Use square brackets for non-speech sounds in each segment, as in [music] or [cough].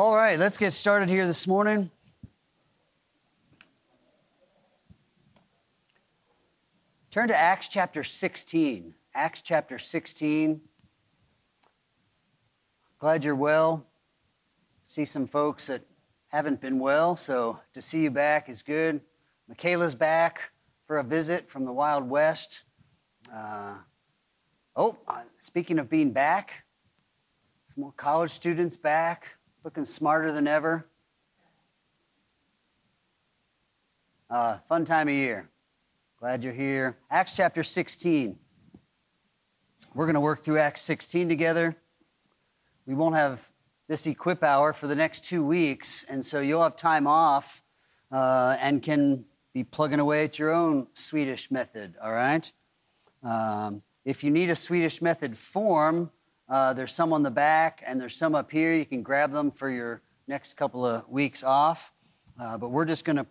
All right, let's get started here this morning. Turn to Acts chapter 16. Acts chapter 16. Glad you're well. See some folks that haven't been well, so to see you back is good. Michaela's back for a visit from the Wild West. Uh, oh, uh, speaking of being back, some more college students back, looking smarter than ever. Uh, fun time of year. Glad you're here. Acts chapter 16. We're going to work through Acts 16 together. We won't have this equip hour for the next two weeks, and so you'll have time off uh, and can be plugging away at your own Swedish method, all right? Um, if you need a Swedish method form, uh, there's some on the back and there's some up here. You can grab them for your next couple of weeks off. Uh, but we're just going to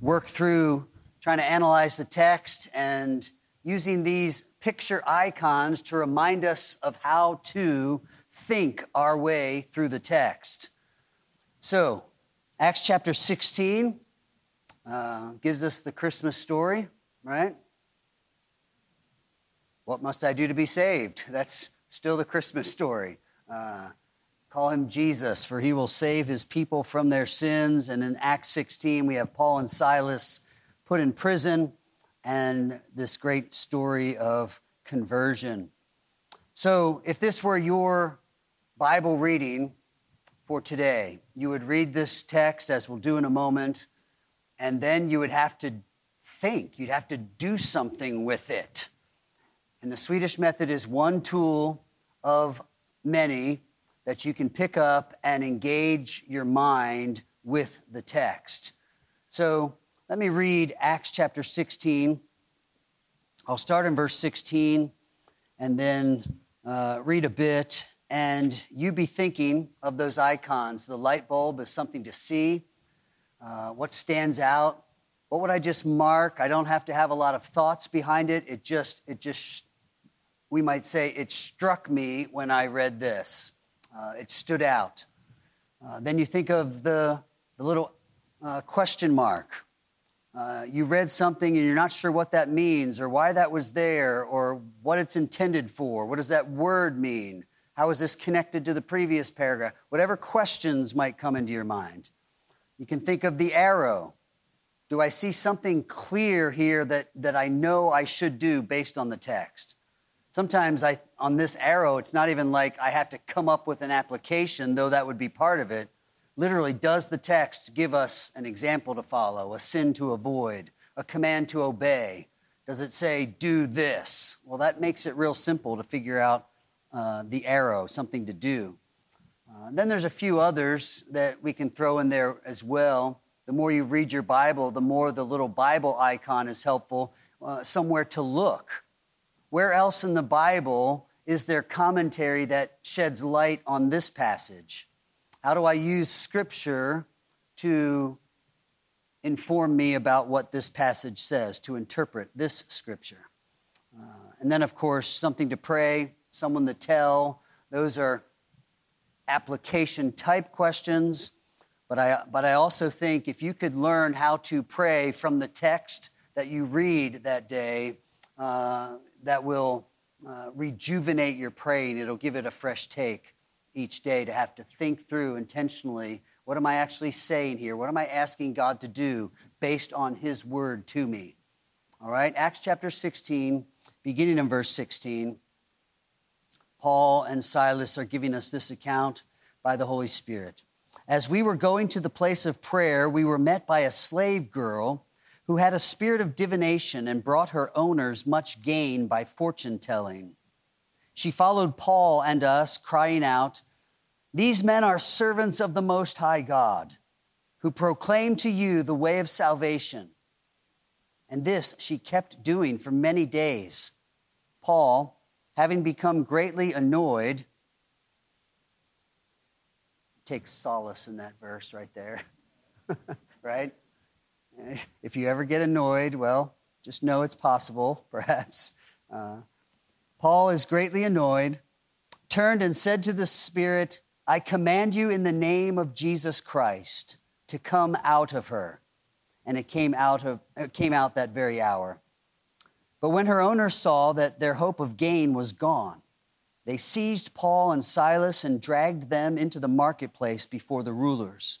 work through trying to analyze the text and using these picture icons to remind us of how to think our way through the text. So, Acts chapter 16 uh, gives us the Christmas story, right? What must I do to be saved? That's still the Christmas story. Uh, call him Jesus, for he will save his people from their sins. And in Acts 16, we have Paul and Silas put in prison and this great story of conversion. So, if this were your Bible reading for today, you would read this text, as we'll do in a moment, and then you would have to think, you'd have to do something with it. And the Swedish method is one tool of many that you can pick up and engage your mind with the text. So let me read Acts chapter 16. I'll start in verse 16 and then uh, read a bit. And you be thinking of those icons. The light bulb is something to see. Uh, what stands out? What would I just mark? I don't have to have a lot of thoughts behind it. It just, it just we might say, it struck me when I read this. Uh, it stood out. Uh, then you think of the, the little uh, question mark. Uh, you read something and you're not sure what that means or why that was there or what it's intended for. What does that word mean? How is this connected to the previous paragraph? Whatever questions might come into your mind. You can think of the arrow. Do I see something clear here that, that I know I should do based on the text? Sometimes I, on this arrow, it's not even like I have to come up with an application, though that would be part of it. Literally, does the text give us an example to follow, a sin to avoid, a command to obey? Does it say, do this? Well, that makes it real simple to figure out uh, the arrow, something to do. Uh, then there's a few others that we can throw in there as well. The more you read your Bible, the more the little Bible icon is helpful, uh, somewhere to look. Where else in the Bible is there commentary that sheds light on this passage? How do I use Scripture to inform me about what this passage says, to interpret this Scripture? Uh, and then, of course, something to pray, someone to tell. Those are application type questions. But I, but I also think if you could learn how to pray from the text that you read that day, uh, that will uh, rejuvenate your praying. It'll give it a fresh take each day to have to think through intentionally what am I actually saying here? What am I asking God to do based on His word to me? All right, Acts chapter 16, beginning in verse 16. Paul and Silas are giving us this account by the Holy Spirit. As we were going to the place of prayer, we were met by a slave girl who had a spirit of divination and brought her owners much gain by fortune telling. She followed Paul and us, crying out, These men are servants of the Most High God, who proclaim to you the way of salvation. And this she kept doing for many days. Paul, having become greatly annoyed, takes solace in that verse right there, [laughs] right? [laughs] If you ever get annoyed, well, just know it's possible, [laughs] perhaps. Uh, Paul is greatly annoyed, turned and said to the Spirit, I command you in the name of Jesus Christ to come out of her. And it came out, of, it came out that very hour. But when her owners saw that their hope of gain was gone, they seized Paul and Silas and dragged them into the marketplace before the rulers.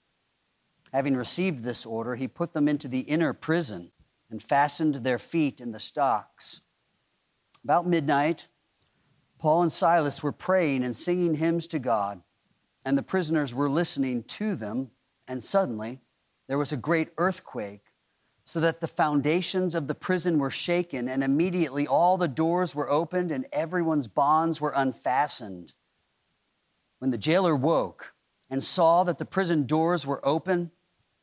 Having received this order, he put them into the inner prison and fastened their feet in the stocks. About midnight, Paul and Silas were praying and singing hymns to God, and the prisoners were listening to them, and suddenly there was a great earthquake, so that the foundations of the prison were shaken, and immediately all the doors were opened and everyone's bonds were unfastened. When the jailer woke and saw that the prison doors were open,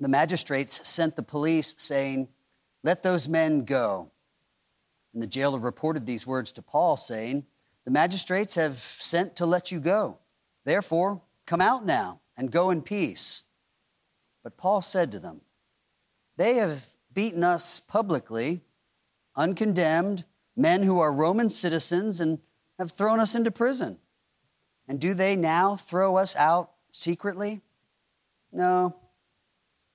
the magistrates sent the police, saying, Let those men go. And the jailer reported these words to Paul, saying, The magistrates have sent to let you go. Therefore, come out now and go in peace. But Paul said to them, They have beaten us publicly, uncondemned, men who are Roman citizens, and have thrown us into prison. And do they now throw us out secretly? No.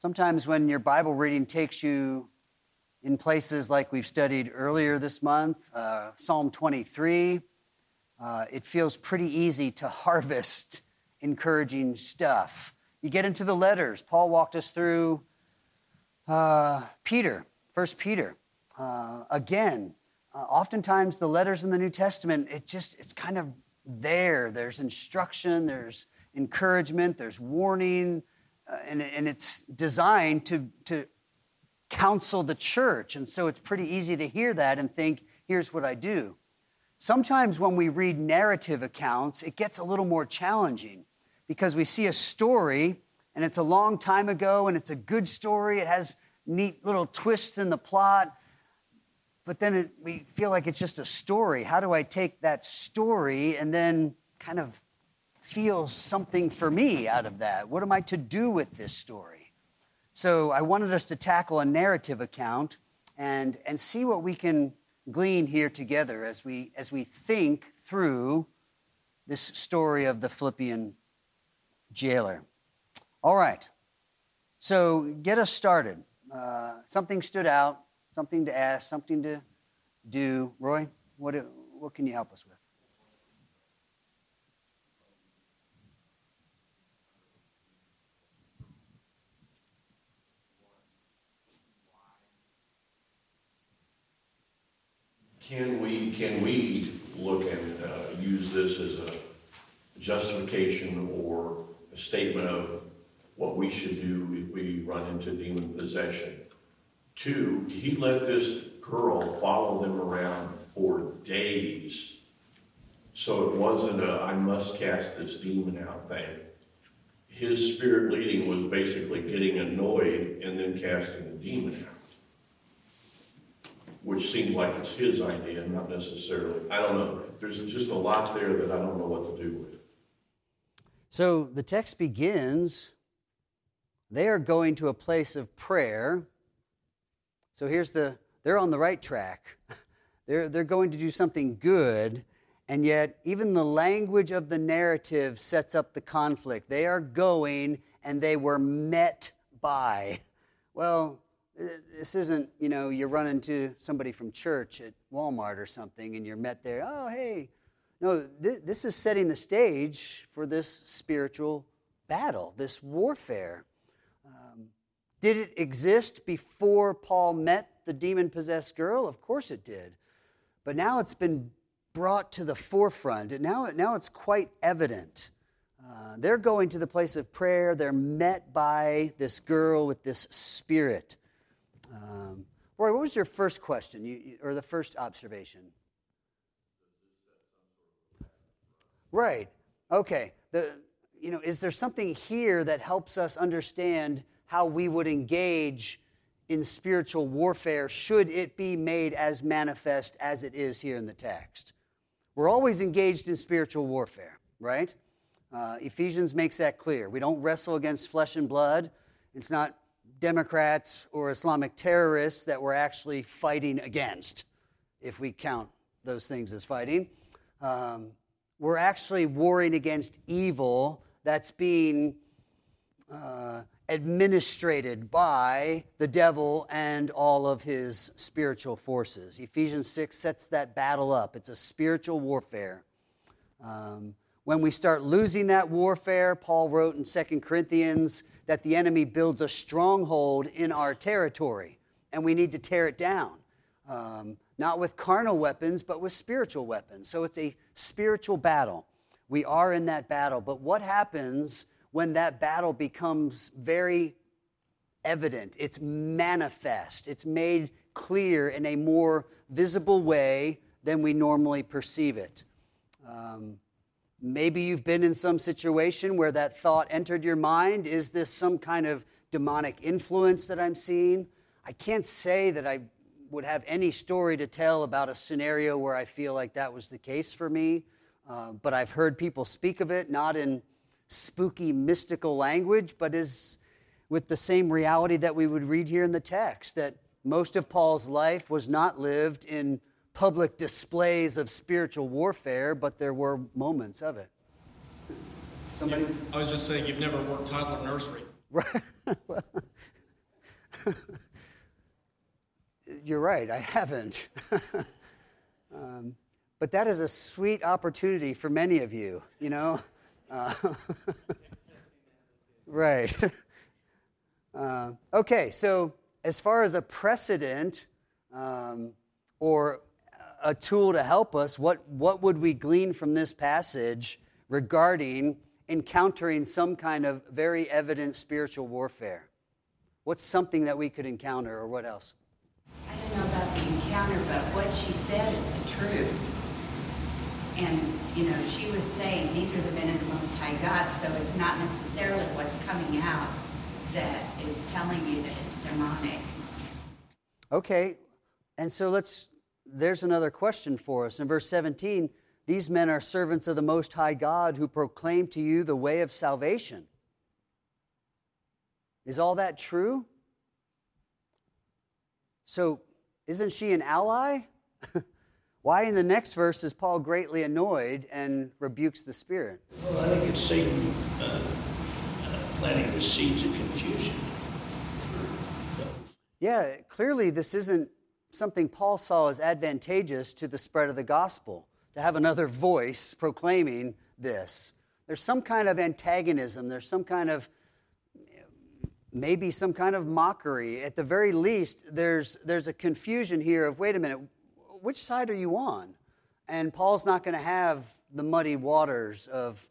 Sometimes when your Bible reading takes you in places like we've studied earlier this month, uh, Psalm 23. Uh, it feels pretty easy to harvest encouraging stuff. You get into the letters. Paul walked us through uh, Peter, First Peter. Uh, again, uh, oftentimes the letters in the New Testament, it just it's kind of there. There's instruction, there's encouragement, there's warning, Uh, and, and it's designed to, to counsel the church. And so it's pretty easy to hear that and think, here's what I do. Sometimes when we read narrative accounts, it gets a little more challenging because we see a story and it's a long time ago and it's a good story. It has neat little twists in the plot, but then it, we feel like it's just a story. How do I take that story and then kind of feel something for me out of that? What am I to do with this story? So I wanted us to tackle a narrative account and, and see what we can glean here together as we, as we think through this story of the Philippian jailer. All right, so get us started. Uh, something stood out, something to ask, something to do. Roy, what, what can you help us with? Can we, can we look and uh, use this as a justification or a statement of what we should do if we run into demon possession? Two, he let this girl follow them around for days. So it wasn't a, I must cast this demon out thing. His spirit leading was basically getting annoyed and then casting the demon out. Which seems like it's his idea, not necessarily, I don't know. There's just a lot there that I don't know what to do with. So the text begins they are going to a place of prayer. So here's the, they're on the right track. [laughs] They're, they're going to do something good, and yet even the language of the narrative sets up the conflict. They are going and they were met by. Well, this isn't, you know, you run into somebody from church at Walmart or something and you're met there, oh, hey. No, th- this is setting the stage for this spiritual battle, this warfare. Did it exist before Paul met the demon possessed girl? Of course it did. But now it's been brought to the forefront, and now, now it's quite evident. Uh, they're going to the place of prayer. They're met by this girl with this spirit. Um, Roy, what was your first question you, or the first observation? Right. Okay. The, you know, is there something here that helps us understand how we would engage in spiritual warfare should it be made as manifest as it is here in the text. We're always engaged in spiritual warfare, right? Uh, Ephesians makes that clear. We don't wrestle against flesh and blood. It's not Democrats or Islamic terrorists that we're actually fighting against, if we count those things as fighting. Um, we're actually warring against evil that's being uh, administrated by the devil and all of his spiritual forces. Ephesians 6 sets that battle up. It's a spiritual warfare. Um, when we start losing that warfare, Paul wrote in 2 Corinthians that the enemy builds a stronghold in our territory, and we need to tear it down. Um, not with carnal weapons, but with spiritual weapons. So it's a spiritual battle. We are in that battle. But what happens when that battle becomes very evident, it's manifest, it's made clear in a more visible way than we normally perceive it. Um, maybe you've been in some situation where that thought entered your mind is this some kind of demonic influence that I'm seeing? I can't say that I would have any story to tell about a scenario where I feel like that was the case for me, uh, but I've heard people speak of it, not in spooky, mystical language, but is with the same reality that we would read here in the text that most of Paul's life was not lived in public displays of spiritual warfare, but there were moments of it. Somebody? I was just saying, you've never worked toddler nursery. [laughs] Right. [laughs] You're right, I haven't. [laughs] um, but that is a sweet opportunity for many of you, you know? Uh, right. Uh, okay, so as far as a precedent um, or a tool to help us, what, what would we glean from this passage regarding encountering some kind of very evident spiritual warfare? What's something that we could encounter, or what else? I don't know about the encounter, but what she said is the truth. And, you know, she was saying these are the men of the Most High God, so it's not necessarily what's coming out that is telling you that it's demonic. Okay, and so let's, there's another question for us. In verse 17, these men are servants of the Most High God who proclaim to you the way of salvation. Is all that true? So, isn't she an ally? [laughs] Why in the next verse is Paul greatly annoyed and rebukes the Spirit? Well, I think it's Satan uh, uh, planting the seeds of confusion. Yeah, clearly this isn't something Paul saw as advantageous to the spread of the gospel, to have another voice proclaiming this. There's some kind of antagonism, there's some kind of maybe some kind of mockery. At the very least, there's, there's a confusion here of wait a minute, which side are you on? And Paul's not going to have the muddy waters of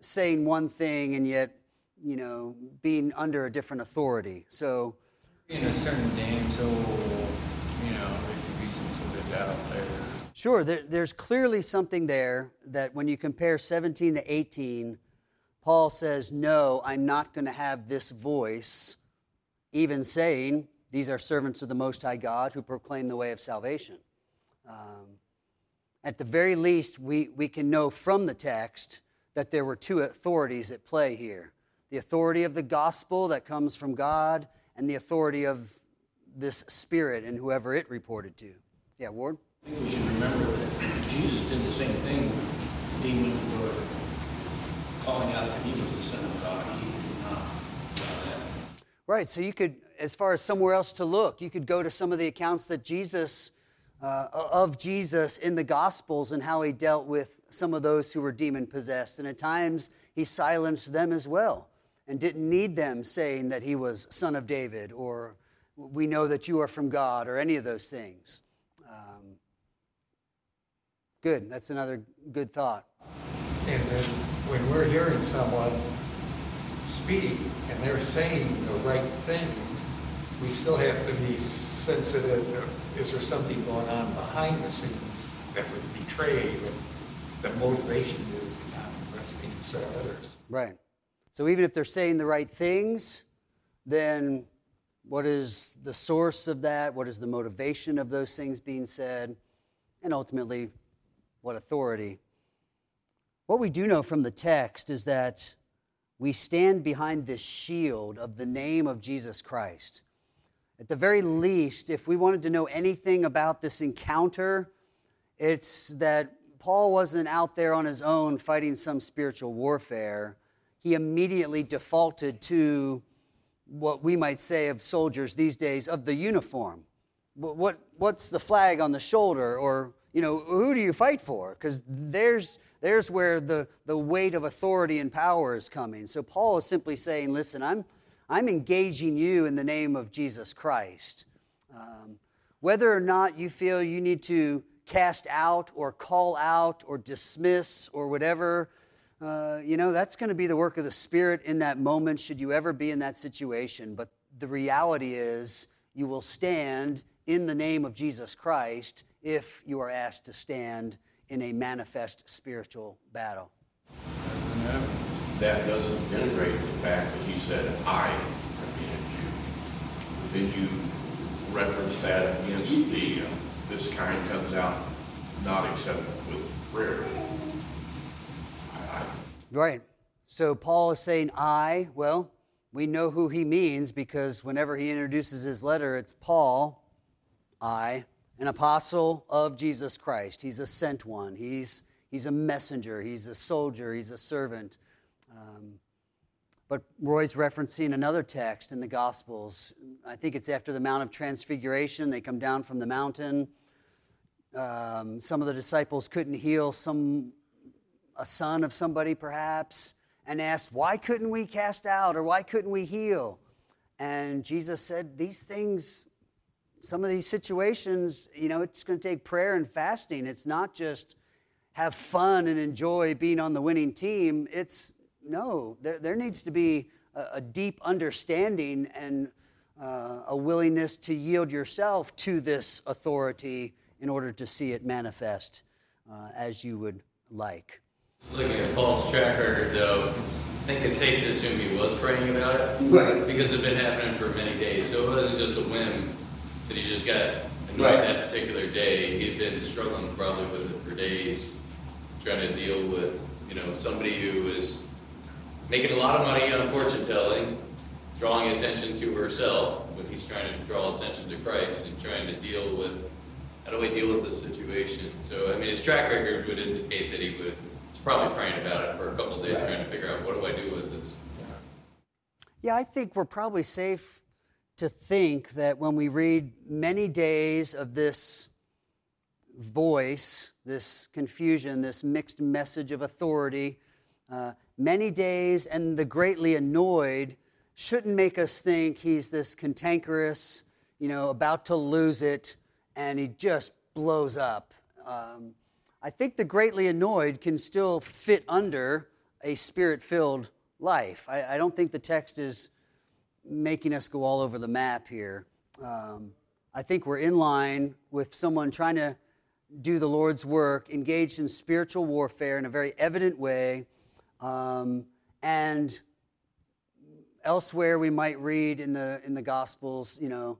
saying one thing and yet, you know, being under a different authority. So, in a certain name, so Sure, there, there's clearly something there that when you compare 17 to 18, Paul says, No, I'm not going to have this voice, even saying, These are servants of the Most High God who proclaim the way of salvation. Um, at the very least, we, we can know from the text that there were two authorities at play here the authority of the gospel that comes from God, and the authority of this spirit and whoever it reported to. Yeah, Ward? I think we should remember that Jesus did the same thing. Demons were calling out that he was the Son of God. He did not Right, so you could, as far as somewhere else to look, you could go to some of the accounts that Jesus, uh, of Jesus in the Gospels and how he dealt with some of those who were demon possessed. And at times he silenced them as well and didn't need them saying that he was Son of David or we know that you are from God or any of those things. Good, that's another good thought. And then when we're hearing someone speak and they're saying the right things, we still have to be sensitive to, is there something going on behind the scenes that would betray the, the motivation is behind what's being said others. Right. So even if they're saying the right things, then what is the source of that? What is the motivation of those things being said? And ultimately, what authority? What we do know from the text is that we stand behind this shield of the name of Jesus Christ. At the very least, if we wanted to know anything about this encounter, it's that Paul wasn't out there on his own fighting some spiritual warfare. He immediately defaulted to what we might say of soldiers these days of the uniform. What, what's the flag on the shoulder? Or, you know, who do you fight for? Because there's, there's where the, the weight of authority and power is coming. So Paul is simply saying, listen, I'm, I'm engaging you in the name of Jesus Christ. Um, whether or not you feel you need to cast out or call out or dismiss or whatever uh, you know, that's going to be the work of the Spirit in that moment, should you ever be in that situation. But the reality is, you will stand in the name of Jesus Christ if you are asked to stand in a manifest spiritual battle. That doesn't denigrate the fact that he said, I have been a Jew. Then you reference that against the, uh, this kind comes out not except with prayer. Right. So Paul is saying, I, well, we know who he means because whenever he introduces his letter, it's Paul, I, an apostle of Jesus Christ. He's a sent one, he's, he's a messenger, he's a soldier, he's a servant. Um, but Roy's referencing another text in the Gospels. I think it's after the Mount of Transfiguration. They come down from the mountain. Um, some of the disciples couldn't heal some a son of somebody perhaps, and asked, Why couldn't we cast out or why couldn't we heal? And Jesus said, These things, some of these situations, you know, it's going to take prayer and fasting. It's not just have fun and enjoy being on the winning team. It's no, there, there needs to be a, a deep understanding and uh, a willingness to yield yourself to this authority in order to see it manifest uh, as you would like. Looking at Paul's track record, though, I think it's safe to assume he was praying about it. Right. Because it had been happening for many days. So it wasn't just a whim that he just got annoyed Right. that particular day. He had been struggling probably with it for days, trying to deal with, you know, somebody who was making a lot of money on fortune telling, drawing attention to herself when he's trying to draw attention to Christ and trying to deal with how do we deal with this situation. So, I mean, his track record would indicate that he would was probably praying about it for a couple of days, trying to figure out what do I do with this. Yeah, I think we're probably safe to think that when we read many days of this voice, this confusion, this mixed message of authority, uh, many days and the greatly annoyed shouldn't make us think he's this cantankerous, you know, about to lose it, and he just blows up. Um, I think the greatly annoyed can still fit under a spirit filled life. I, I, don't think the text is making us go all over the map here. Um, I think we're in line with someone trying to do the Lord's work, engaged in spiritual warfare in a very evident way. Um, and elsewhere, we might read in the, in the Gospels, you know,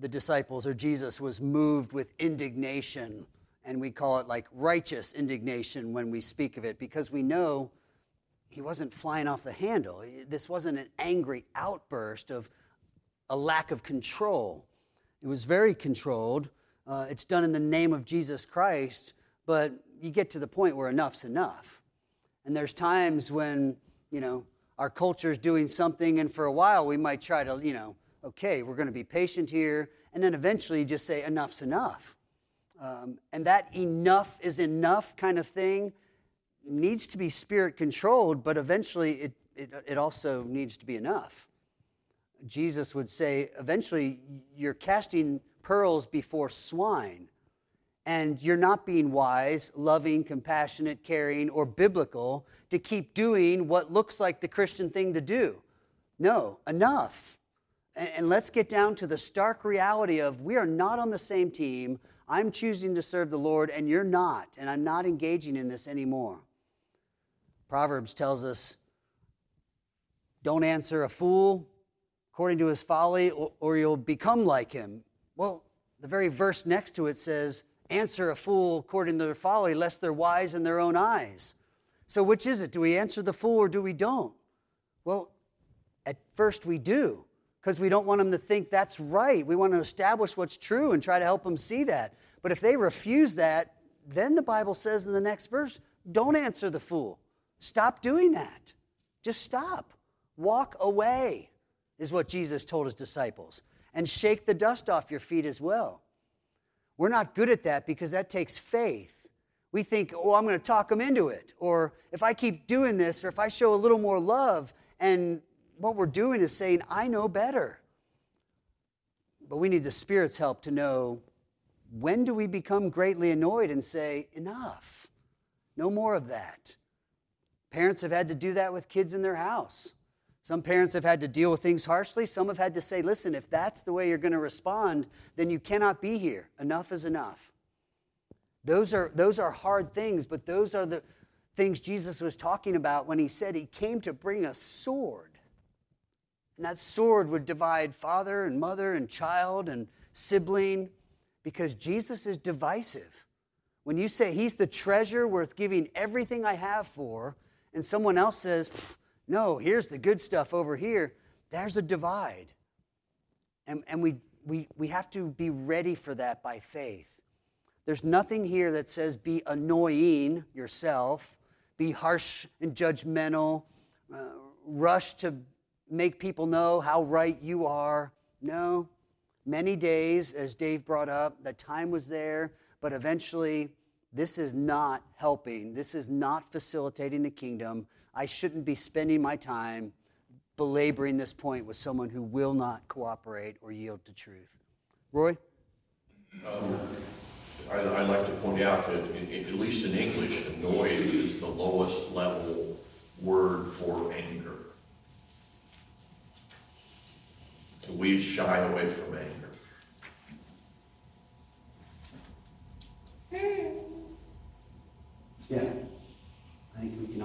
the disciples or Jesus was moved with indignation. And we call it like righteous indignation when we speak of it because we know he wasn't flying off the handle. This wasn't an angry outburst of a lack of control. It was very controlled. Uh, it's done in the name of Jesus Christ, but you get to the point where enough's enough. And there's times when, you know, our culture is doing something, and for a while we might try to, you know, okay, we're going to be patient here, and then eventually just say, enough's enough. Um, and that enough is enough kind of thing needs to be spirit controlled, but eventually it, it, it also needs to be enough. Jesus would say, eventually you're casting pearls before swine, and you're not being wise, loving, compassionate, caring, or biblical to keep doing what looks like the Christian thing to do. No, enough. And let's get down to the stark reality of we are not on the same team. I'm choosing to serve the Lord, and you're not, and I'm not engaging in this anymore. Proverbs tells us don't answer a fool according to his folly, or, you'll become like him. Well, the very verse next to it says, Answer a fool according to their folly, lest they're wise in their own eyes. So, which is it? Do we answer the fool or do we don't? Well, at first we do, because we don't want them to think that's right. We want to establish what's true and try to help them see that. But if they refuse that, then the Bible says in the next verse, don't answer the fool. Stop doing that. Just stop. Walk away, is what Jesus told his disciples and shake the dust off your feet as well. We're not good at that because that takes faith. We think, oh, I'm going to talk them into it. Or if I keep doing this, or if I show a little more love, and what we're doing is saying, I know better. But we need the Spirit's help to know when do we become greatly annoyed and say, enough, no more of that. Parents have had to do that with kids in their house. Some parents have had to deal with things harshly. Some have had to say, listen, if that's the way you're going to respond, then you cannot be here. Enough is enough. Those are, those are hard things, but those are the things Jesus was talking about when he said he came to bring a sword. And that sword would divide father and mother and child and sibling because Jesus is divisive. When you say he's the treasure worth giving everything I have for, and someone else says, no, here's the good stuff over here. There's a divide. And, and we, we, we have to be ready for that by faith. There's nothing here that says be annoying yourself, be harsh and judgmental, uh, rush to make people know how right you are. No. Many days, as Dave brought up, the time was there, but eventually, this is not helping. This is not facilitating the kingdom. I shouldn't be spending my time belaboring this point with someone who will not cooperate or yield to truth. Roy? Um, I, would like to point out that, in, at least in English, annoyed is the lowest level word for anger. We shy away from anger. Yeah. I think we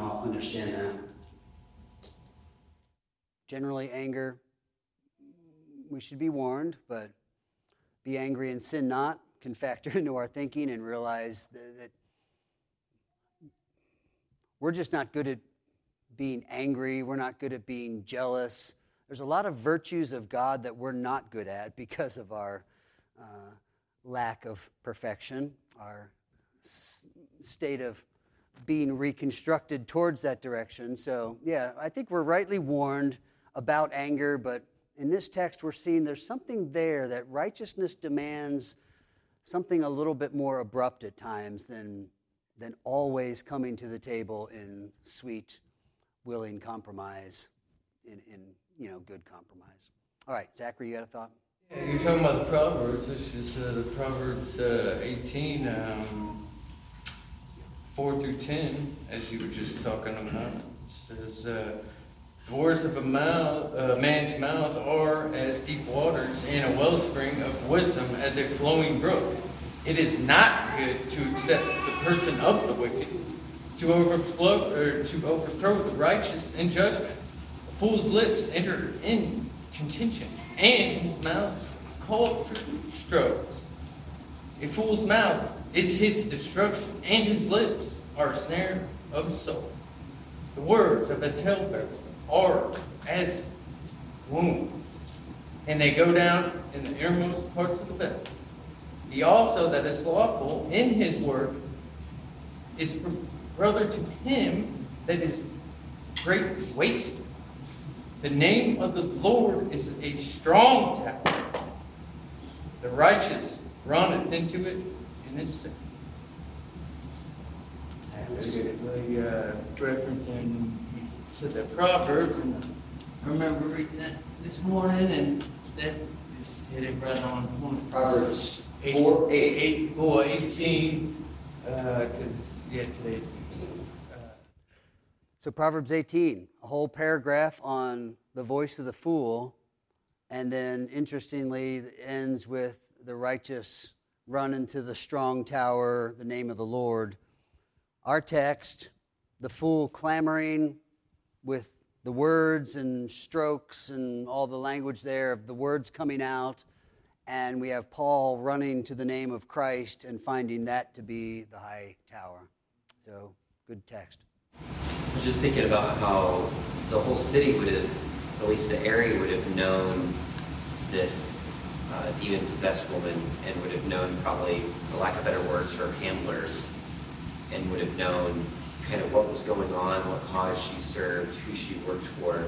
Generally, anger, we should be warned, but be angry and sin not can factor [laughs] into our thinking and realize that, that we're just not good at being angry. We're not good at being jealous. There's a lot of virtues of God that we're not good at because of our uh, lack of perfection, our s- state of being reconstructed towards that direction. So, yeah, I think we're rightly warned about anger, but in this text, we're seeing there's something there that righteousness demands something a little bit more abrupt at times than, than always coming to the table in sweet, willing compromise, in, in you know, good compromise. All right, Zachary, you got a thought? Yeah, you're talking about the Proverbs. This is uh, the Proverbs uh, 18. Um, 4 through 10, as you were just talking about, says, uh, The words of a mouth, uh, man's mouth are as deep waters, and a wellspring of wisdom as a flowing brook. It is not good to accept the person of the wicked, to overflow or to overthrow the righteous in judgment. A fool's lips enter in contention, and his mouth called for strokes. A fool's mouth is his destruction, and his lips are a snare of his soul. The words of a talebearer are as wounds, and they go down in the innermost parts of the belly. He also that is lawful in his work is brother to him that is great waste. The name of the Lord is a strong tower. The righteous runneth into it and is safe. The uh, reference in to the Proverbs, and I remember reading that this morning, and that just hit it right on. Proverbs Eight, four, eight. eight, four, eighteen, uh, 'cause, yeah, today's, uh, So Proverbs 18, a whole paragraph on the voice of the fool, and then interestingly it ends with the righteous run into the strong tower, the name of the Lord. Our text, the fool clamoring with the words and strokes and all the language there of the words coming out. And we have Paul running to the name of Christ and finding that to be the high tower. So, good text. I was just thinking about how the whole city would have, at least the area would have known this uh, demon possessed woman and would have known, probably, for lack of better words, her handlers, and would have known kind of what was going on, what cause she served, who she worked for,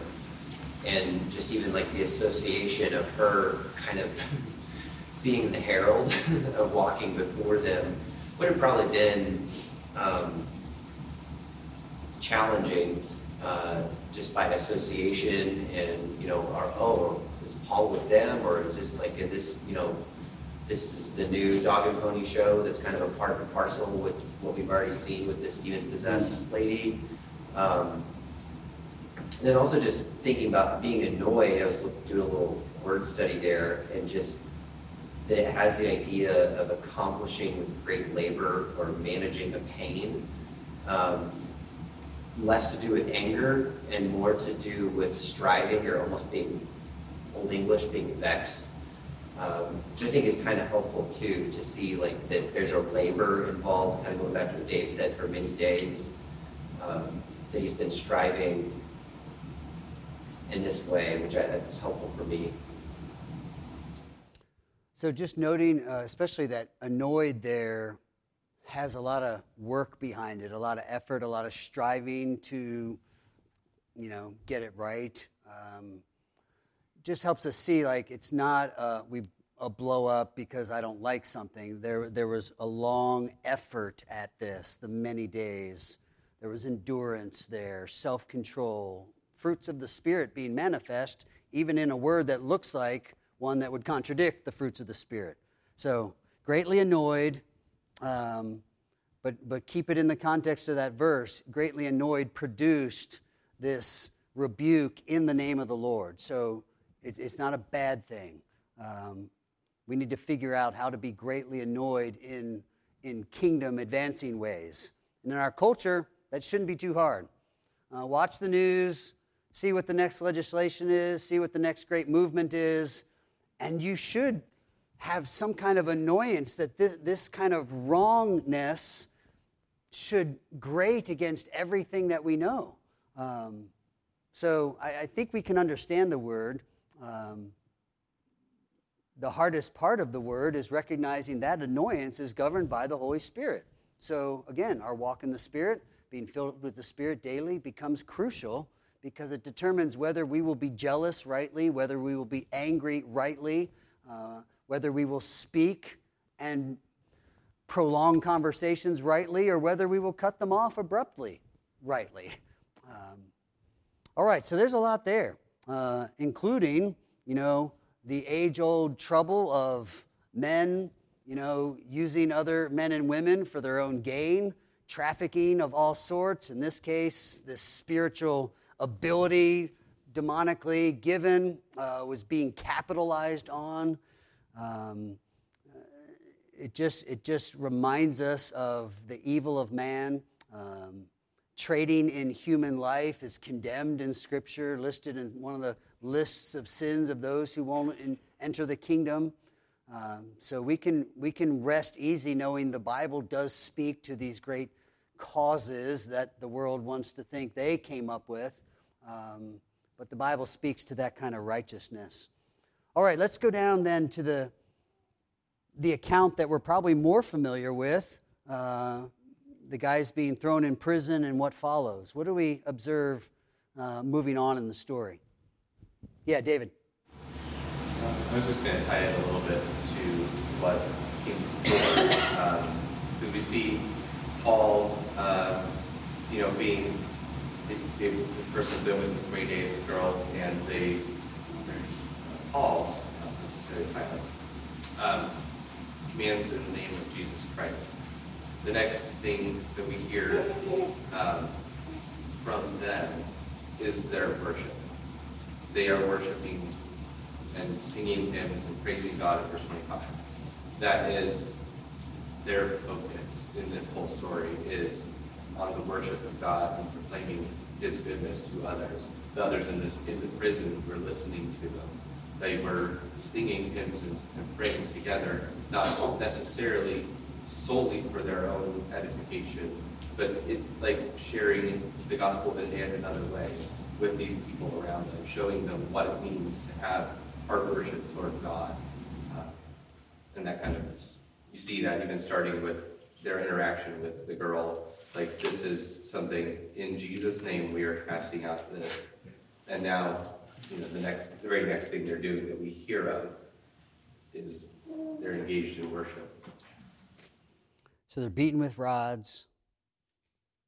and just even like the association of her kind of [laughs] being the herald [laughs] of walking before them would have probably been um, challenging uh, just by association and you know are oh is Paul with them or is this like is this you know this is the new dog and pony show that's kind of a part and parcel with what we've already seen with this demon possessed lady. Um, and then also just thinking about being annoyed, I was doing a little word study there and just that it has the idea of accomplishing with great labor or managing a pain. Um, less to do with anger and more to do with striving or almost being, Old English, being vexed um, which I think is kind of helpful too, to see like that there's a labor involved, kind of going back to what Dave said for many days, um, that he's been striving in this way, which I, think is helpful for me. So just noting, uh, especially that annoyed there has a lot of work behind it, a lot of effort, a lot of striving to, you know, get it right. Um, just helps us see like it's not a, we a blow up because I don't like something. There, there was a long effort at this, the many days. There was endurance there, self control, fruits of the Spirit being manifest, even in a word that looks like one that would contradict the fruits of the Spirit. So, greatly annoyed, um, but, but keep it in the context of that verse. Greatly annoyed produced this rebuke in the name of the Lord. So, it, it's not a bad thing. Um, we need to figure out how to be greatly annoyed in, in kingdom advancing ways. And in our culture, that shouldn't be too hard. Uh, watch the news, see what the next legislation is, see what the next great movement is, and you should have some kind of annoyance that this, this kind of wrongness should grate against everything that we know. Um, so I, I, think we can understand the word. Um, the hardest part of the word is recognizing that annoyance is governed by the Holy Spirit. So, again, our walk in the Spirit, being filled with the Spirit daily, becomes crucial because it determines whether we will be jealous rightly, whether we will be angry rightly, uh, whether we will speak and prolong conversations rightly, or whether we will cut them off abruptly rightly. Um, all right, so there's a lot there, uh, including, you know, the age old trouble of men, you know, using other men and women for their own gain, trafficking of all sorts. In this case, this spiritual ability demonically given uh, was being capitalized on. Um, it just it just reminds us of the evil of man. Um, trading in human life is condemned in Scripture, listed in one of the lists of sins of those who won't in, enter the kingdom. Um, so we can we can rest easy knowing the Bible does speak to these great causes that the world wants to think they came up with, um, but the Bible speaks to that kind of righteousness. All right, let's go down then to the the account that we're probably more familiar with. Uh, the guys being thrown in prison and what follows. What do we observe uh, moving on in the story? Yeah, David. Uh, I was just going to tie it a little bit to what came before, because um, we see Paul, uh, you know, being they, they, this person's been with him for many days, this girl, and they Paul, not necessarily um, commands in the name of Jesus Christ the next thing that we hear um, from them is their worship. They are worshiping and singing hymns and praising God in verse 25. That is their focus in this whole story is on the worship of God and proclaiming his goodness to others. The others in this in the prison were listening to them. They were singing hymns and, and praying together, not necessarily solely for their own edification, but it, like sharing the gospel in another way with these people around them, showing them what it means to have heart worship toward God. Uh, and that kind of, you see that even starting with their interaction with the girl. Like, this is something in Jesus' name we are casting out this. And now, you know, the next, the very next thing they're doing that we hear of is they're engaged in worship. So they're beaten with rods,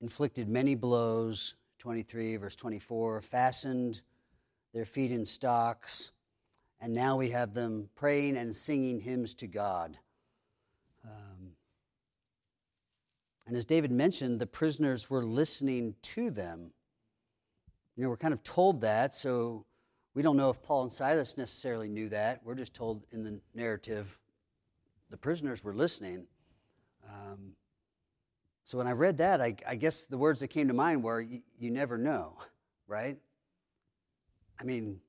inflicted many blows, 23, verse 24, fastened their feet in stocks, and now we have them praying and singing hymns to God. Um, and as David mentioned, the prisoners were listening to them. You know, we're kind of told that, so we don't know if Paul and Silas necessarily knew that. We're just told in the narrative the prisoners were listening. Um, so when I read that, I, I, guess the words that came to mind were, you, you never know, right? I mean,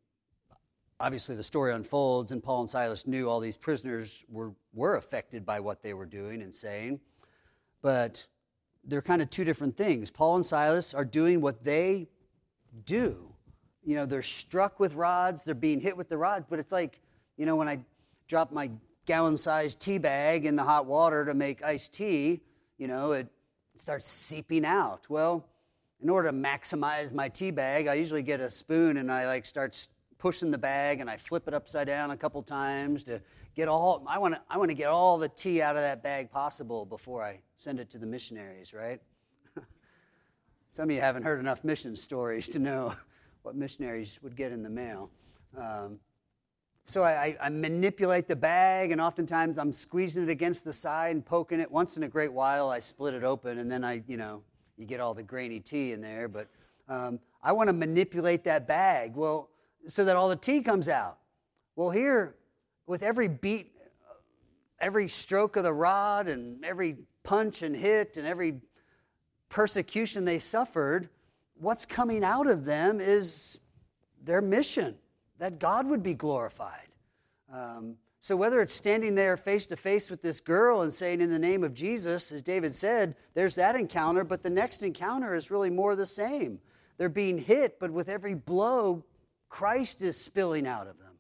obviously the story unfolds, and Paul and Silas knew all these prisoners were, were affected by what they were doing and saying. But they're kind of two different things. Paul and Silas are doing what they do. You know, they're struck with rods, they're being hit with the rods, but it's like, you know, when I drop my gallon sized tea bag in the hot water to make iced tea, you know, it starts seeping out. Well, in order to maximize my tea bag, I usually get a spoon and I like start pushing the bag and I flip it upside down a couple times to get all I want to I want to get all the tea out of that bag possible before I send it to the missionaries, right? [laughs] Some of you haven't heard enough mission stories to know [laughs] what missionaries would get in the mail. Um, so I, I, manipulate the bag, and oftentimes I'm squeezing it against the side and poking it. Once in a great while, I split it open, and then I, you know, you get all the grainy tea in there. But um, I want to manipulate that bag, well, so that all the tea comes out. Well, here, with every beat, every stroke of the rod, and every punch and hit, and every persecution they suffered, what's coming out of them is their mission that God would be glorified. Um, so, whether it's standing there face to face with this girl and saying, In the name of Jesus, as David said, there's that encounter, but the next encounter is really more the same. They're being hit, but with every blow, Christ is spilling out of them.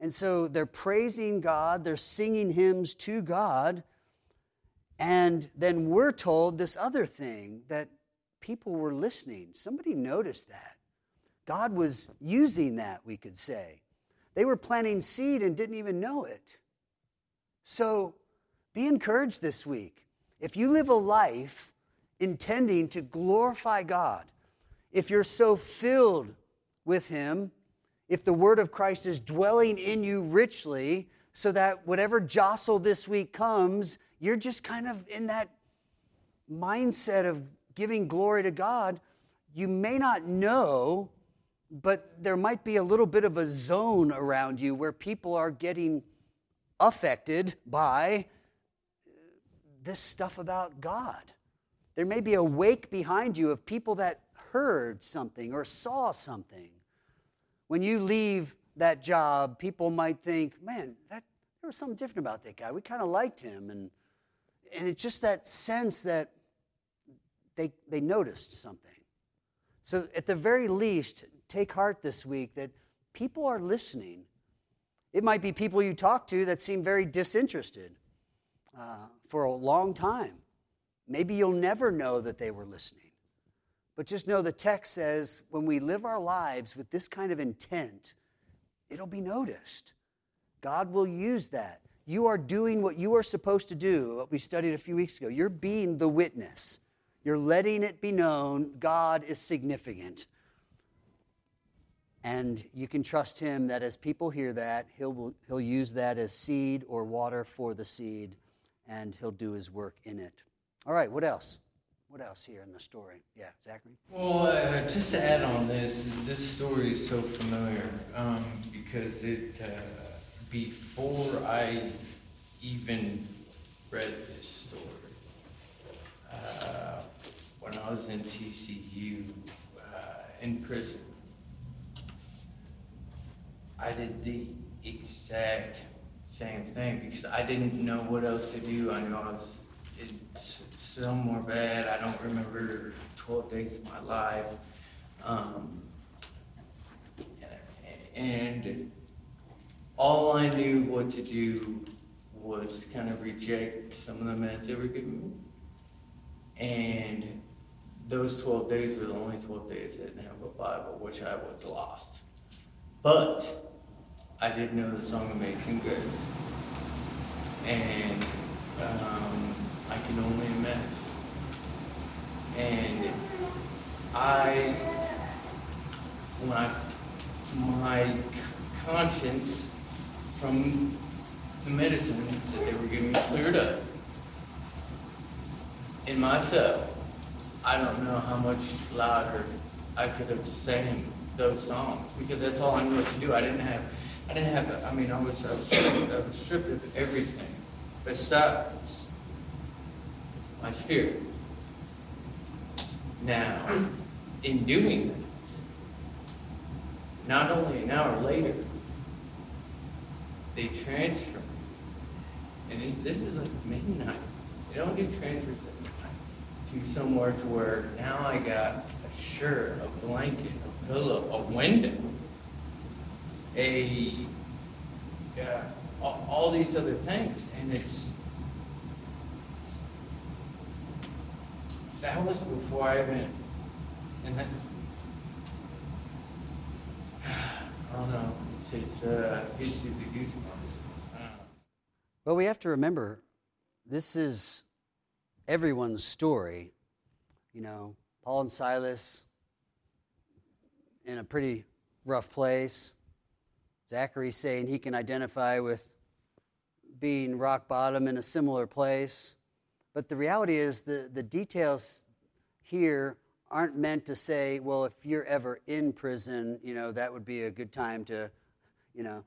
And so they're praising God, they're singing hymns to God, and then we're told this other thing that people were listening. Somebody noticed that. God was using that, we could say. They were planting seed and didn't even know it. So be encouraged this week. If you live a life intending to glorify God, if you're so filled with Him, if the Word of Christ is dwelling in you richly, so that whatever jostle this week comes, you're just kind of in that mindset of giving glory to God, you may not know but there might be a little bit of a zone around you where people are getting affected by this stuff about God. There may be a wake behind you of people that heard something or saw something. When you leave that job, people might think, man, that, there was something different about that guy. We kind of liked him. And, and it's just that sense that they, they noticed something. So, at the very least, take heart this week that people are listening. It might be people you talk to that seem very disinterested uh, for a long time. Maybe you'll never know that they were listening. But just know the text says when we live our lives with this kind of intent, it'll be noticed. God will use that. You are doing what you are supposed to do, what we studied a few weeks ago. You're being the witness. You're letting it be known God is significant. And you can trust Him that as people hear that, He'll, he'll use that as seed or water for the seed, and He'll do His work in it. All right, what else? What else here in the story? Yeah, Zachary? Well, uh, just to add on this, this story is so familiar um, because it, uh, before I even read this story, uh, when I was in TCU uh, in prison, I did the exact same thing because I didn't know what else to do. I knew I was it's somewhere bad. I don't remember 12 days of my life. Um, and all I knew what to do was kind of reject some of the meds they were giving me. And those 12 days were the only 12 days I didn't have a Bible, which I was lost. But I did know the song Amazing Grace. And um, I can only imagine. And I, when I, my conscience from the medicine that they were giving me cleared up. In myself, I don't know how much louder I could have sang those songs because that's all I knew what to do. I didn't have, I didn't have, I mean, I was, I was, stripped, I was stripped of everything besides my spirit. Now, in doing that, not only an hour later, they transfer. And this is like midnight. They don't do transfers. To somewhere to where now I got a shirt, a blanket, a pillow, a window, a yeah, all, these other things, and it's that was before I even, and then, [sighs] I don't know, it's, it's, uh, gives you the goosebumps. Well, we have to remember this is everyone's story. You know, Paul and Silas in a pretty rough place. Zachary saying he can identify with being rock bottom in a similar place. But the reality is, the, the details here aren't meant to say, well, if you're ever in prison, you know, that would be a good time to, you know.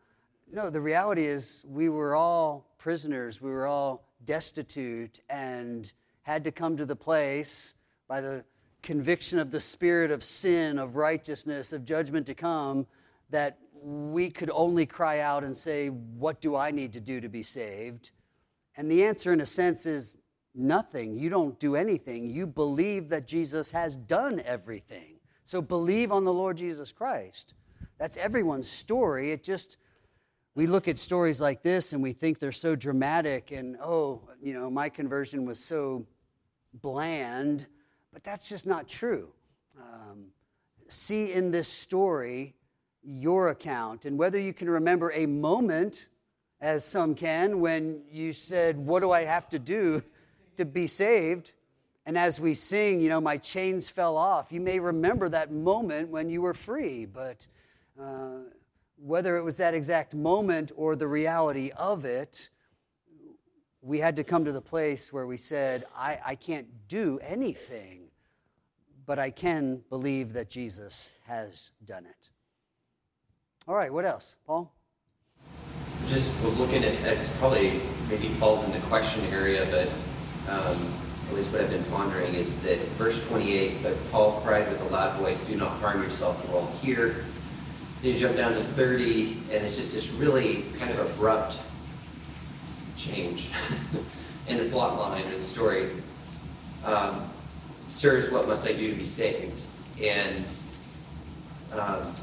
No, the reality is, we were all prisoners. We were all destitute and had to come to the place by the conviction of the spirit of sin, of righteousness, of judgment to come, that we could only cry out and say, What do I need to do to be saved? And the answer, in a sense, is nothing. You don't do anything. You believe that Jesus has done everything. So believe on the Lord Jesus Christ. That's everyone's story. It just, we look at stories like this and we think they're so dramatic and, oh, you know, my conversion was so bland, but that's just not true. Um, see in this story your account and whether you can remember a moment, as some can, when you said, What do I have to do to be saved. And as we sing, you know, my chains fell off, you may remember that moment when you were free, but uh, whether it was that exact moment or the reality of it, we had to come to the place where we said, I, I can't do anything, but I can believe that Jesus has done it. All right, what else? Paul? Just was looking at, it's probably maybe falls in the question area, but um, at least what I've been pondering, is that verse 28, but Paul cried with a loud voice, Do not harm yourself, we're all here. Then you jump down to 30, and it's just this really kind of abrupt change [laughs] in the plot line of the story. Um, Sirs, what must I do to be saved? And um,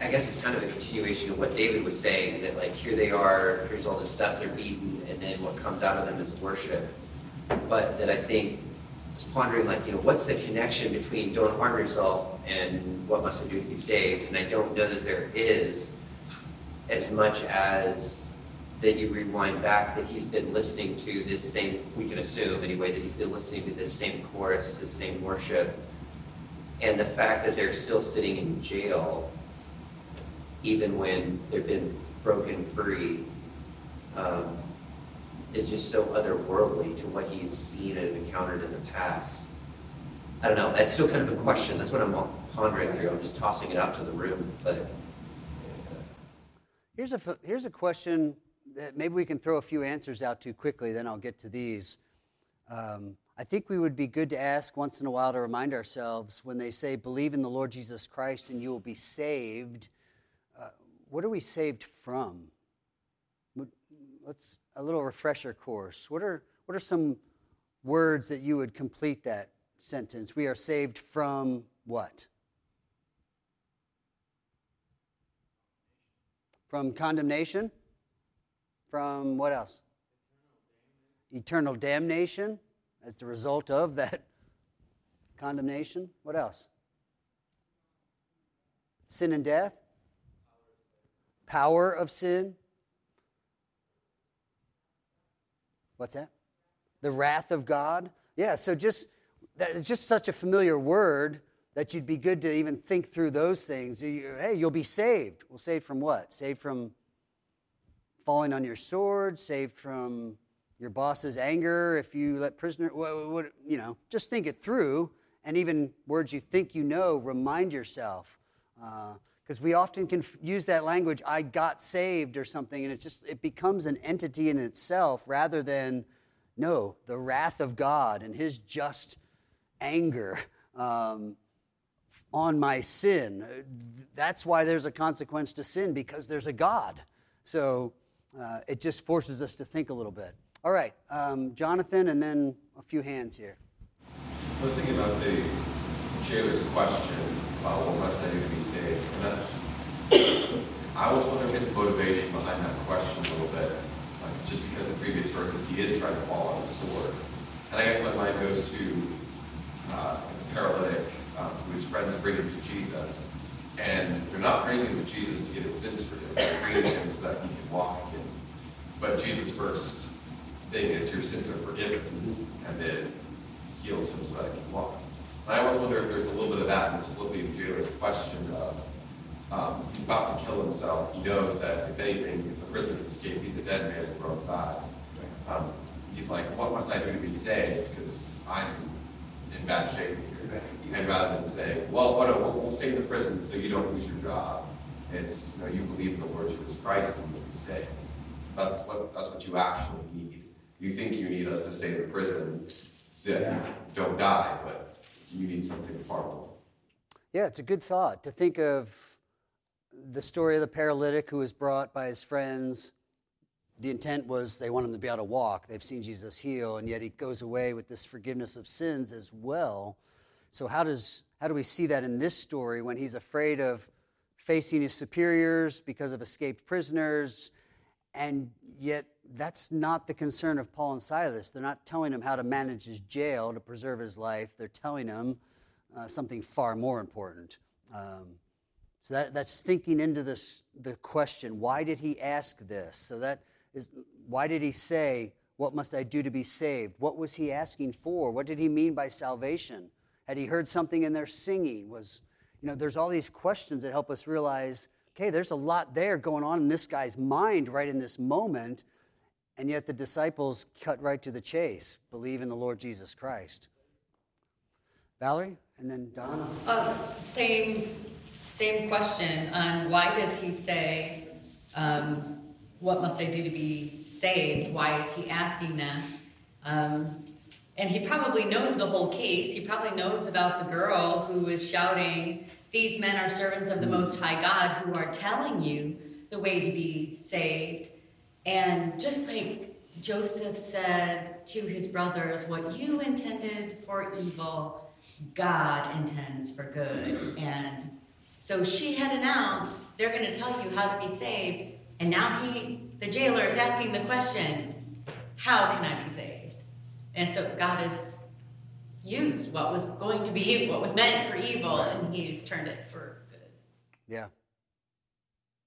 I guess it's kind of a continuation of what David was saying, that like here they are, here's all this stuff, they're beaten, and then what comes out of them is worship. But that I think it's pondering like, you know, what's the connection between don't harm yourself and what must I do to be saved? And I don't know that there is as much as that you rewind back that he's been listening to this same, we can assume anyway, that he's been listening to this same chorus, this same worship. And the fact that they're still sitting in jail, even when they've been broken free, um, is just so otherworldly to what he's seen and encountered in the past. I don't know. That's still kind of a question. That's what I'm pondering through. I'm just tossing it out to the room. But here's a here's a question maybe we can throw a few answers out too quickly. Then I'll get to these. Um, I think we would be good to ask once in a while to remind ourselves when they say, "Believe in the Lord Jesus Christ and you will be saved." Uh, what are we saved from? Let's a little refresher course. What are what are some words that you would complete that sentence? We are saved from what? From condemnation? From what else? Eternal damnation as the result of that [laughs] condemnation. What else? Sin and death? Power of sin? What's that? The wrath of God? Yeah, so just it's just such a familiar word that you'd be good to even think through those things. Hey, you'll be saved. Well, saved from what? Saved from falling on your sword, saved from your boss's anger if you let prisoner, what, what, you know, just think it through. And even words you think you know, remind yourself. Because uh, we often can use that language, I got saved or something, and it just, it becomes an entity in itself rather than, no, the wrath of God and his just anger um, on my sin. That's why there's a consequence to sin, because there's a God. So, uh, it just forces us to think a little bit. All right, um, Jonathan, and then a few hands here. I was thinking about the jailer's question about what must I do to be saved. And that's. [coughs] I was wondering his motivation behind that question a little bit. Like just because in previous verses he is trying to fall on his sword. And I guess my mind goes to uh, the paralytic um, who his friends bring him to Jesus. And they're not bringing him to Jesus to get his sins forgiven. They're bringing him so that he can walk again. But Jesus' first thing is your sins are forgiven, and then heals him so that he can walk. And I always wonder if there's a little bit of that in this Philippian jailer's question of um, he's about to kill himself. He knows that if anything, if the prisoner can escape, he's a dead man in Rome's eyes. Um, he's like, what must I do to be saved? Because I'm in bad shape here. And rather than say, well, what, we'll, we'll stay in the prison so you don't lose your job. It's, you know, you believe in the Lord Jesus Christ and what you say. That's what, that's what you actually need. You think you need us to stay in the prison so you don't die, but you need something far more. Yeah, it's a good thought to think of the story of the paralytic who was brought by his friends. The intent was they want him to be able to walk. They've seen Jesus heal, and yet he goes away with this forgiveness of sins as well. So how does how do we see that in this story when he's afraid of facing his superiors because of escaped prisoners, and yet that's not the concern of Paul and Silas. They're not telling him how to manage his jail to preserve his life. They're telling him uh, something far more important. Um, so that, that's thinking into this the question: Why did he ask this? So that is why did he say, "What must I do to be saved?" What was he asking for? What did he mean by salvation? Had he heard something in their singing? Was, you know, there's all these questions that help us realize, okay, there's a lot there going on in this guy's mind right in this moment. And yet the disciples cut right to the chase believe in the Lord Jesus Christ. Valerie, and then Donna. Uh, same, same question on why does he say, um, What must I do to be saved? Why is he asking that? Um, and he probably knows the whole case. He probably knows about the girl who is shouting, These men are servants of the Most High God who are telling you the way to be saved. And just like Joseph said to his brothers, What you intended for evil, God intends for good. And so she had announced, They're going to tell you how to be saved. And now he, the jailer, is asking the question, How can I be saved? And so God has used what was going to be, evil, what was meant for evil, and He's turned it for good. Yeah.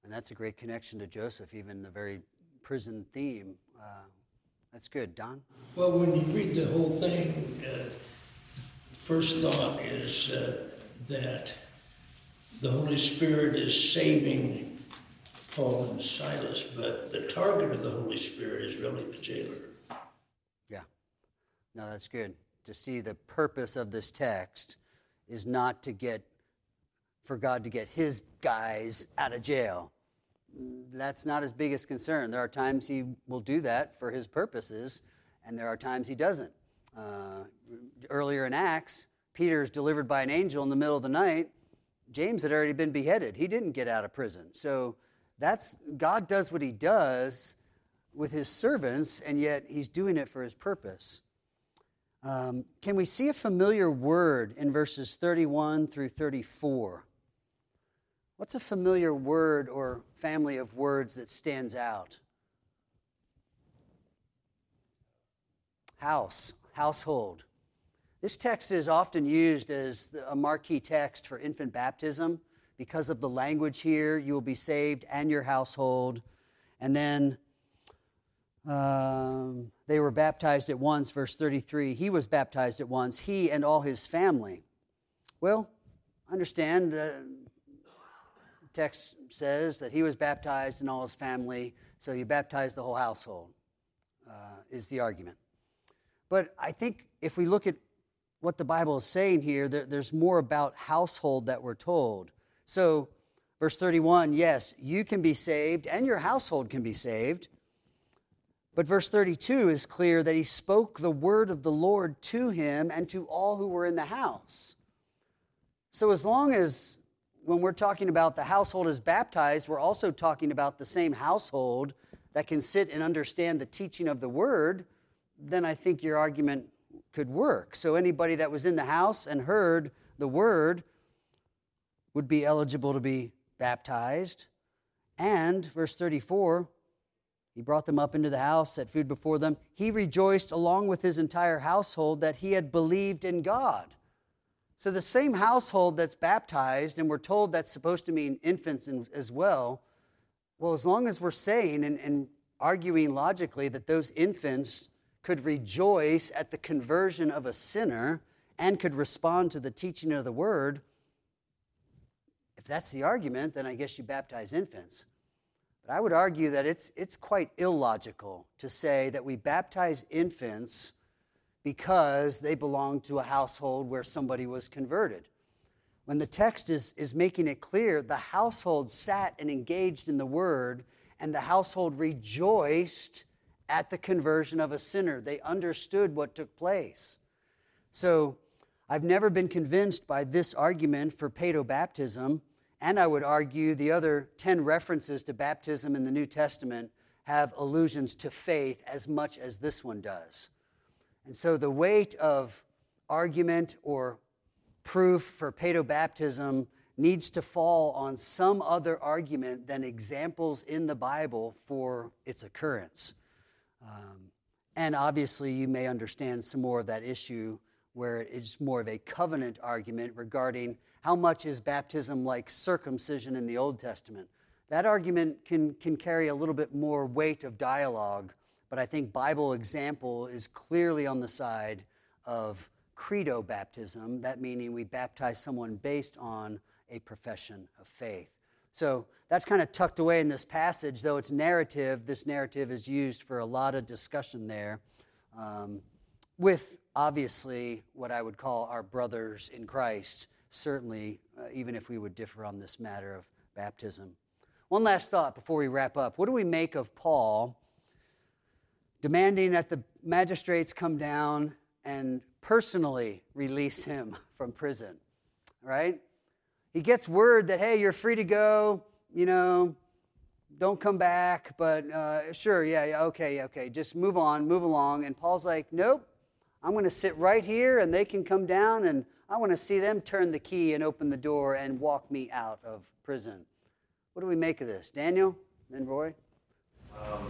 And that's a great connection to Joseph, even the very prison theme. Uh, that's good. Don? Well, when you read the whole thing, uh, first thought is uh, that the Holy Spirit is saving Paul and Silas, but the target of the Holy Spirit is really the jailer. Yeah. No, that's good. To see the purpose of this text is not to get, for God to get his guys out of jail. That's not his biggest concern. There are times he will do that for his purposes, and there are times he doesn't. Uh, earlier in Acts, Peter is delivered by an angel in the middle of the night. James had already been beheaded. He didn't get out of prison. So that's God does what he does with his servants, and yet he's doing it for his purpose. Um, can we see a familiar word in verses 31 through 34? What's a familiar word or family of words that stands out? House, household. This text is often used as a marquee text for infant baptism. Because of the language here, you will be saved and your household. And then um, they were baptized at once, verse 33. He was baptized at once, he and all his family. Well, understand, uh, the text says that he was baptized and all his family, so you baptize the whole household, uh, is the argument. But I think if we look at what the Bible is saying here, there, there's more about household that we're told. So, verse 31 yes, you can be saved and your household can be saved. But verse 32 is clear that he spoke the word of the Lord to him and to all who were in the house. So, as long as when we're talking about the household is baptized, we're also talking about the same household that can sit and understand the teaching of the word, then I think your argument could work. So, anybody that was in the house and heard the word would be eligible to be baptized. And, verse 34, he brought them up into the house, set food before them. He rejoiced along with his entire household that he had believed in God. So, the same household that's baptized, and we're told that's supposed to mean infants as well. Well, as long as we're saying and, and arguing logically that those infants could rejoice at the conversion of a sinner and could respond to the teaching of the word, that's the argument, then I guess you baptize infants. But I would argue that it's, it's quite illogical to say that we baptize infants because they belong to a household where somebody was converted. When the text is, is making it clear, the household sat and engaged in the word, and the household rejoiced at the conversion of a sinner. They understood what took place. So I've never been convinced by this argument for paedobaptism and I would argue the other 10 references to baptism in the New Testament have allusions to faith as much as this one does. And so the weight of argument or proof for paedobaptism needs to fall on some other argument than examples in the Bible for its occurrence. Um, and obviously, you may understand some more of that issue where it's more of a covenant argument regarding how much is baptism like circumcision in the Old Testament. That argument can, can carry a little bit more weight of dialogue, but I think Bible example is clearly on the side of credo baptism, that meaning we baptize someone based on a profession of faith. So that's kind of tucked away in this passage, though it's narrative. This narrative is used for a lot of discussion there, um, with obviously what I would call our brothers in Christ certainly, uh, even if we would differ on this matter of baptism. One last thought before we wrap up. What do we make of Paul demanding that the magistrates come down and personally release him [laughs] from prison, right? He gets word that, hey, you're free to go, you know, don't come back, but uh, sure, yeah, yeah, okay, okay, just move on, move along. And Paul's like, nope, I'm going to sit right here and they can come down and I want to see them turn the key and open the door and walk me out of prison. What do we make of this? Daniel, then Roy? Um,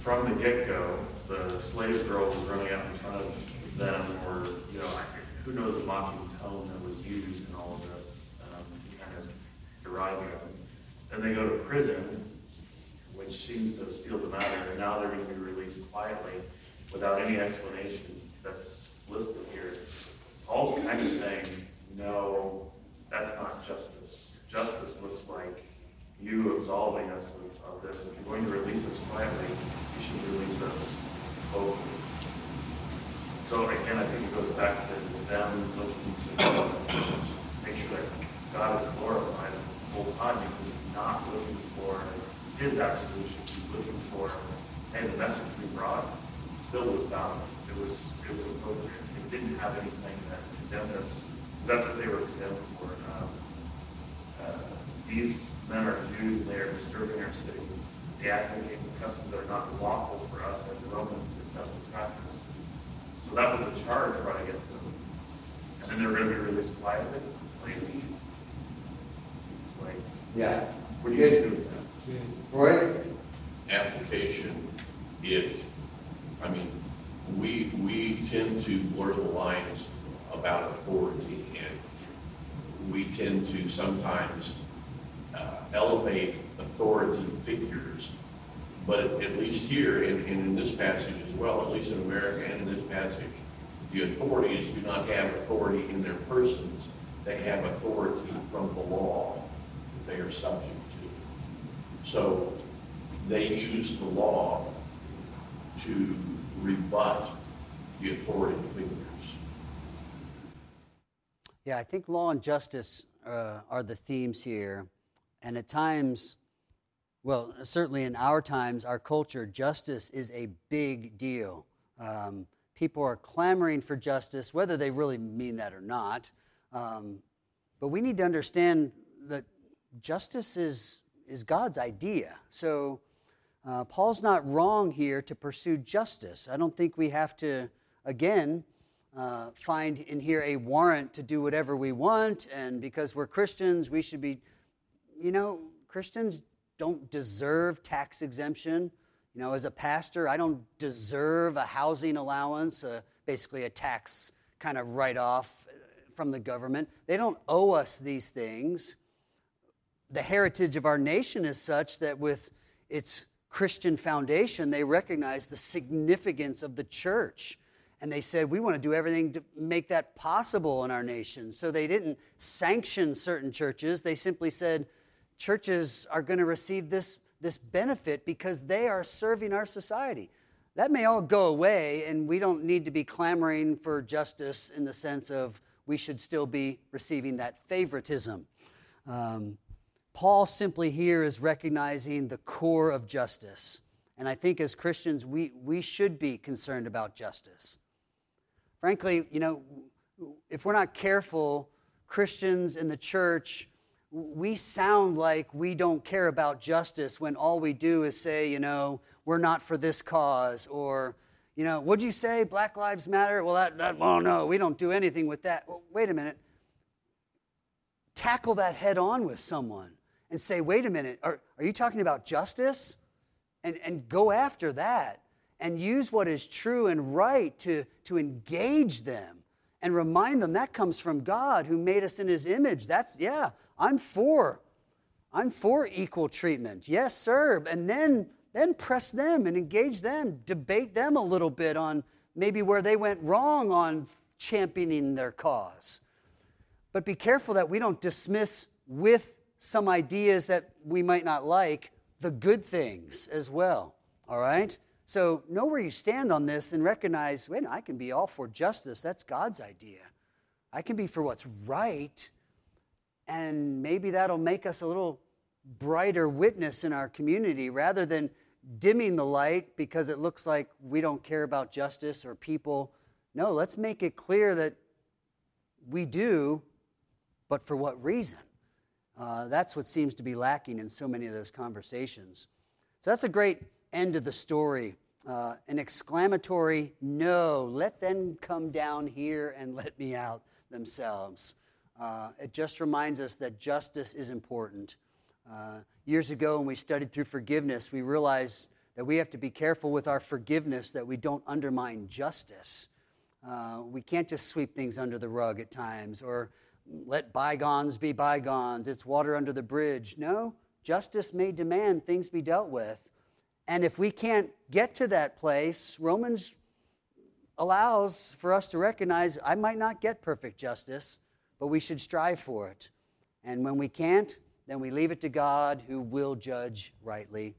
from the get-go, the slave girl was running out in front of them, or, you know, who knows the mocking tone that was used in all of this um, to kind of deride them. Then they go to prison, which seems to have sealed the matter, and now they're going to be released quietly without any explanation that's listed here. Paul's kind of saying, no, that's not justice. Justice looks like you absolving us of, of this. If you're going to release us quietly, you should release us openly. So again, I think it goes back to them looking to make sure that God is glorified the whole time because he's not looking for his absolution. He's looking for, hey, the message we brought still was valid. It was it was appropriate. It didn't have anything that condemned us. That's what they were condemned for. Um, uh, these men are Jews and they are disturbing our city. They advocate for customs that are not lawful for us as Romans to accept and practice. So that was a charge brought against them. And then they're going to be released quietly. Maybe. Like, yeah. What do you do with that? Roy? Application, it, I mean, we, we tend to blur the lines about authority and we tend to sometimes uh, elevate authority figures. But at least here, and, and in this passage as well, at least in America and in this passage, the authorities do not have authority in their persons. They have authority from the law that they are subject to. So they use the law to rebut the authority figures. Yeah, I think law and justice uh, are the themes here. And at times, well, certainly in our times, our culture, justice is a big deal. Um, people are clamoring for justice, whether they really mean that or not. Um, but we need to understand that justice is, is God's idea. So uh, Paul's not wrong here to pursue justice. I don't think we have to, again, uh, find in here a warrant to do whatever we want, and because we're Christians, we should be you know, Christians don't deserve tax exemption. You know, as a pastor, I don't deserve a housing allowance, uh, basically a tax kind of write off from the government. They don't owe us these things. The heritage of our nation is such that with its Christian foundation, they recognized the significance of the church. And they said, we want to do everything to make that possible in our nation. So they didn't sanction certain churches. They simply said, churches are going to receive this, this benefit because they are serving our society. That may all go away, and we don't need to be clamoring for justice in the sense of we should still be receiving that favoritism. Um, Paul simply here is recognizing the core of justice. And I think as Christians, we, we should be concerned about justice. Frankly, you know, if we're not careful, Christians in the church we sound like we don't care about justice when all we do is say, you know, we're not for this cause, or, you know, what'd you say, Black Lives Matter? Well, that, that well, no, we don't do anything with that. Well, wait a minute. Tackle that head on with someone and say, wait a minute, are, are you talking about justice? And, and go after that and use what is true and right to, to engage them and remind them that comes from God who made us in his image. That's, yeah, I'm for. I'm for equal treatment. Yes, sir. And then, then press them and engage them, debate them a little bit on maybe where they went wrong on championing their cause. But be careful that we don't dismiss with some ideas that we might not like the good things as well. All right? So know where you stand on this and recognize wait, I can be all for justice. That's God's idea. I can be for what's right, and maybe that'll make us a little brighter witness in our community rather than dimming the light because it looks like we don't care about justice or people. No, let's make it clear that we do, but for what reason? Uh, that's what seems to be lacking in so many of those conversations. So that's a great end of the story. Uh, an exclamatory no, let them come down here and let me out themselves. Uh, it just reminds us that justice is important. Uh, years ago, when we studied through forgiveness, we realized that we have to be careful with our forgiveness that we don't undermine justice. Uh, we can't just sweep things under the rug at times or let bygones be bygones. It's water under the bridge. No, justice may demand things be dealt with. And if we can't get to that place, Romans allows for us to recognize I might not get perfect justice, but we should strive for it. And when we can't, then we leave it to God who will judge rightly.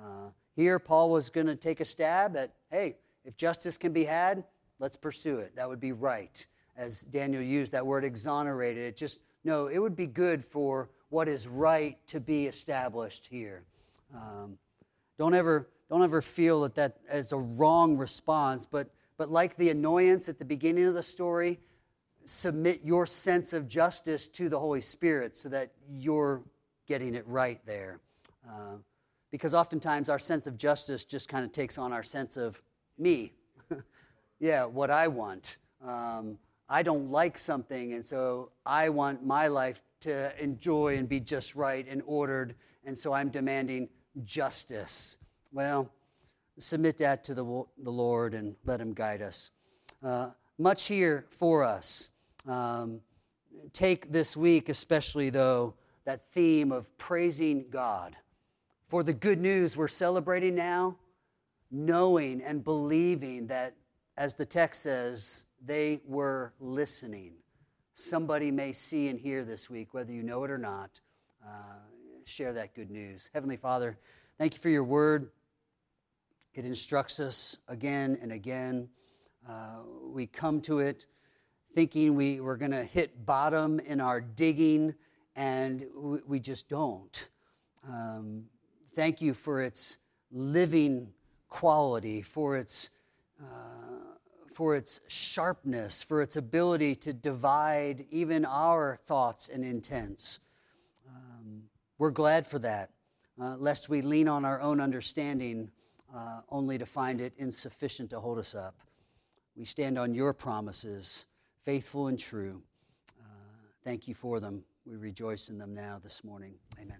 Uh, here, Paul was going to take a stab at hey, if justice can be had, let's pursue it. That would be right. As Daniel used that word exonerated, it just, no, it would be good for what is right to be established here. Um, don't ever, don't ever feel that that is a wrong response, but, but like the annoyance at the beginning of the story, submit your sense of justice to the Holy Spirit so that you're getting it right there. Uh, because oftentimes our sense of justice just kind of takes on our sense of me. [laughs] yeah, what I want. Um, I don't like something, and so I want my life to enjoy and be just right and ordered, and so I'm demanding justice. Well, submit that to the, the Lord and let Him guide us. Uh, much here for us. Um, take this week, especially though, that theme of praising God for the good news we're celebrating now, knowing and believing that, as the text says, they were listening. Somebody may see and hear this week, whether you know it or not. Uh, share that good news. Heavenly Father, thank you for your word. It instructs us again and again. Uh, we come to it thinking we were going to hit bottom in our digging, and we, we just don't. Um, thank you for its living quality, for its, uh, for its sharpness, for its ability to divide even our thoughts and intents. Um, we're glad for that, uh, lest we lean on our own understanding uh, only to find it insufficient to hold us up. We stand on your promises faithful and true. Uh, thank you for them. We rejoice in them now this morning. Amen.